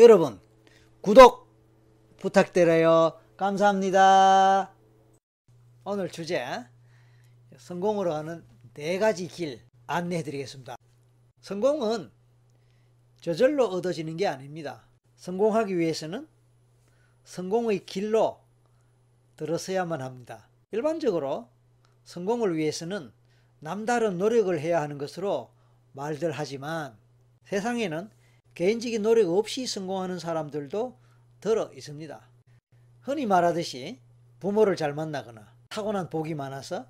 여러분 구독 부탁드려요. 감사합니다. 오늘 주제 성공으로 가는 네 가지 길 안내해 드리겠습니다. 성공은 저절로 얻어지는 게 아닙니다. 성공하기 위해서는 성공의 길로 들어서야만 합니다. 일반적으로 성공을 위해서는 남다른 노력을 해야 하는 것으로 말들 하지만 세상에는 개인적인 노력 없이 성공하는 사람들도 들어 있습니다. 흔히 말하듯이 부모를 잘 만나거나 타고난 복이 많아서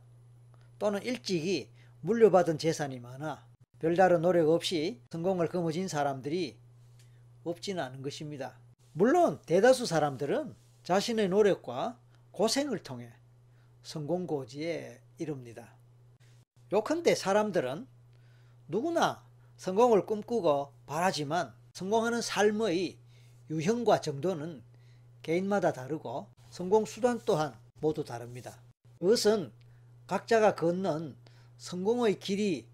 또는 일찍이 물려받은 재산이 많아 별다른 노력 없이 성공을 거머쥔 사람들이 없지는 않은 것입니다. 물론 대다수 사람들은 자신의 노력과 고생을 통해 성공 고지에 이릅니다. 요컨대 사람들은 누구나 성공을 꿈꾸고 바라지만 성공하는 삶의 유형과 정도는 개인마다 다르고 성공 수단 또한 모두 다릅니다. 그것은 각자가 걷는 성공의 길이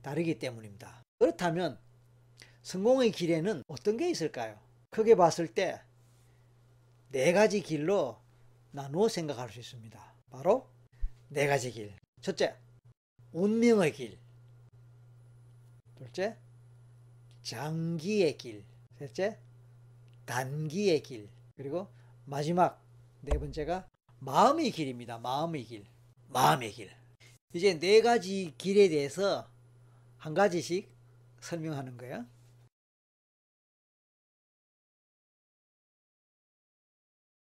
다르기 때문입니다. 그렇다면 성공의 길에는 어떤 게 있을까요? 크게 봤을 때 네 가지 길로 나누어 생각할 수 있습니다. 바로 네 가지 길. 첫째, 운명의 길. 둘째, 장기의 길. 셋째, 단기의 길. 그리고 마지막 네 번째가 마음의 길입니다. 마음의 길. 마음의 길. 이제 네 가지 길에 대해서 한 가지씩 설명하는 거예요.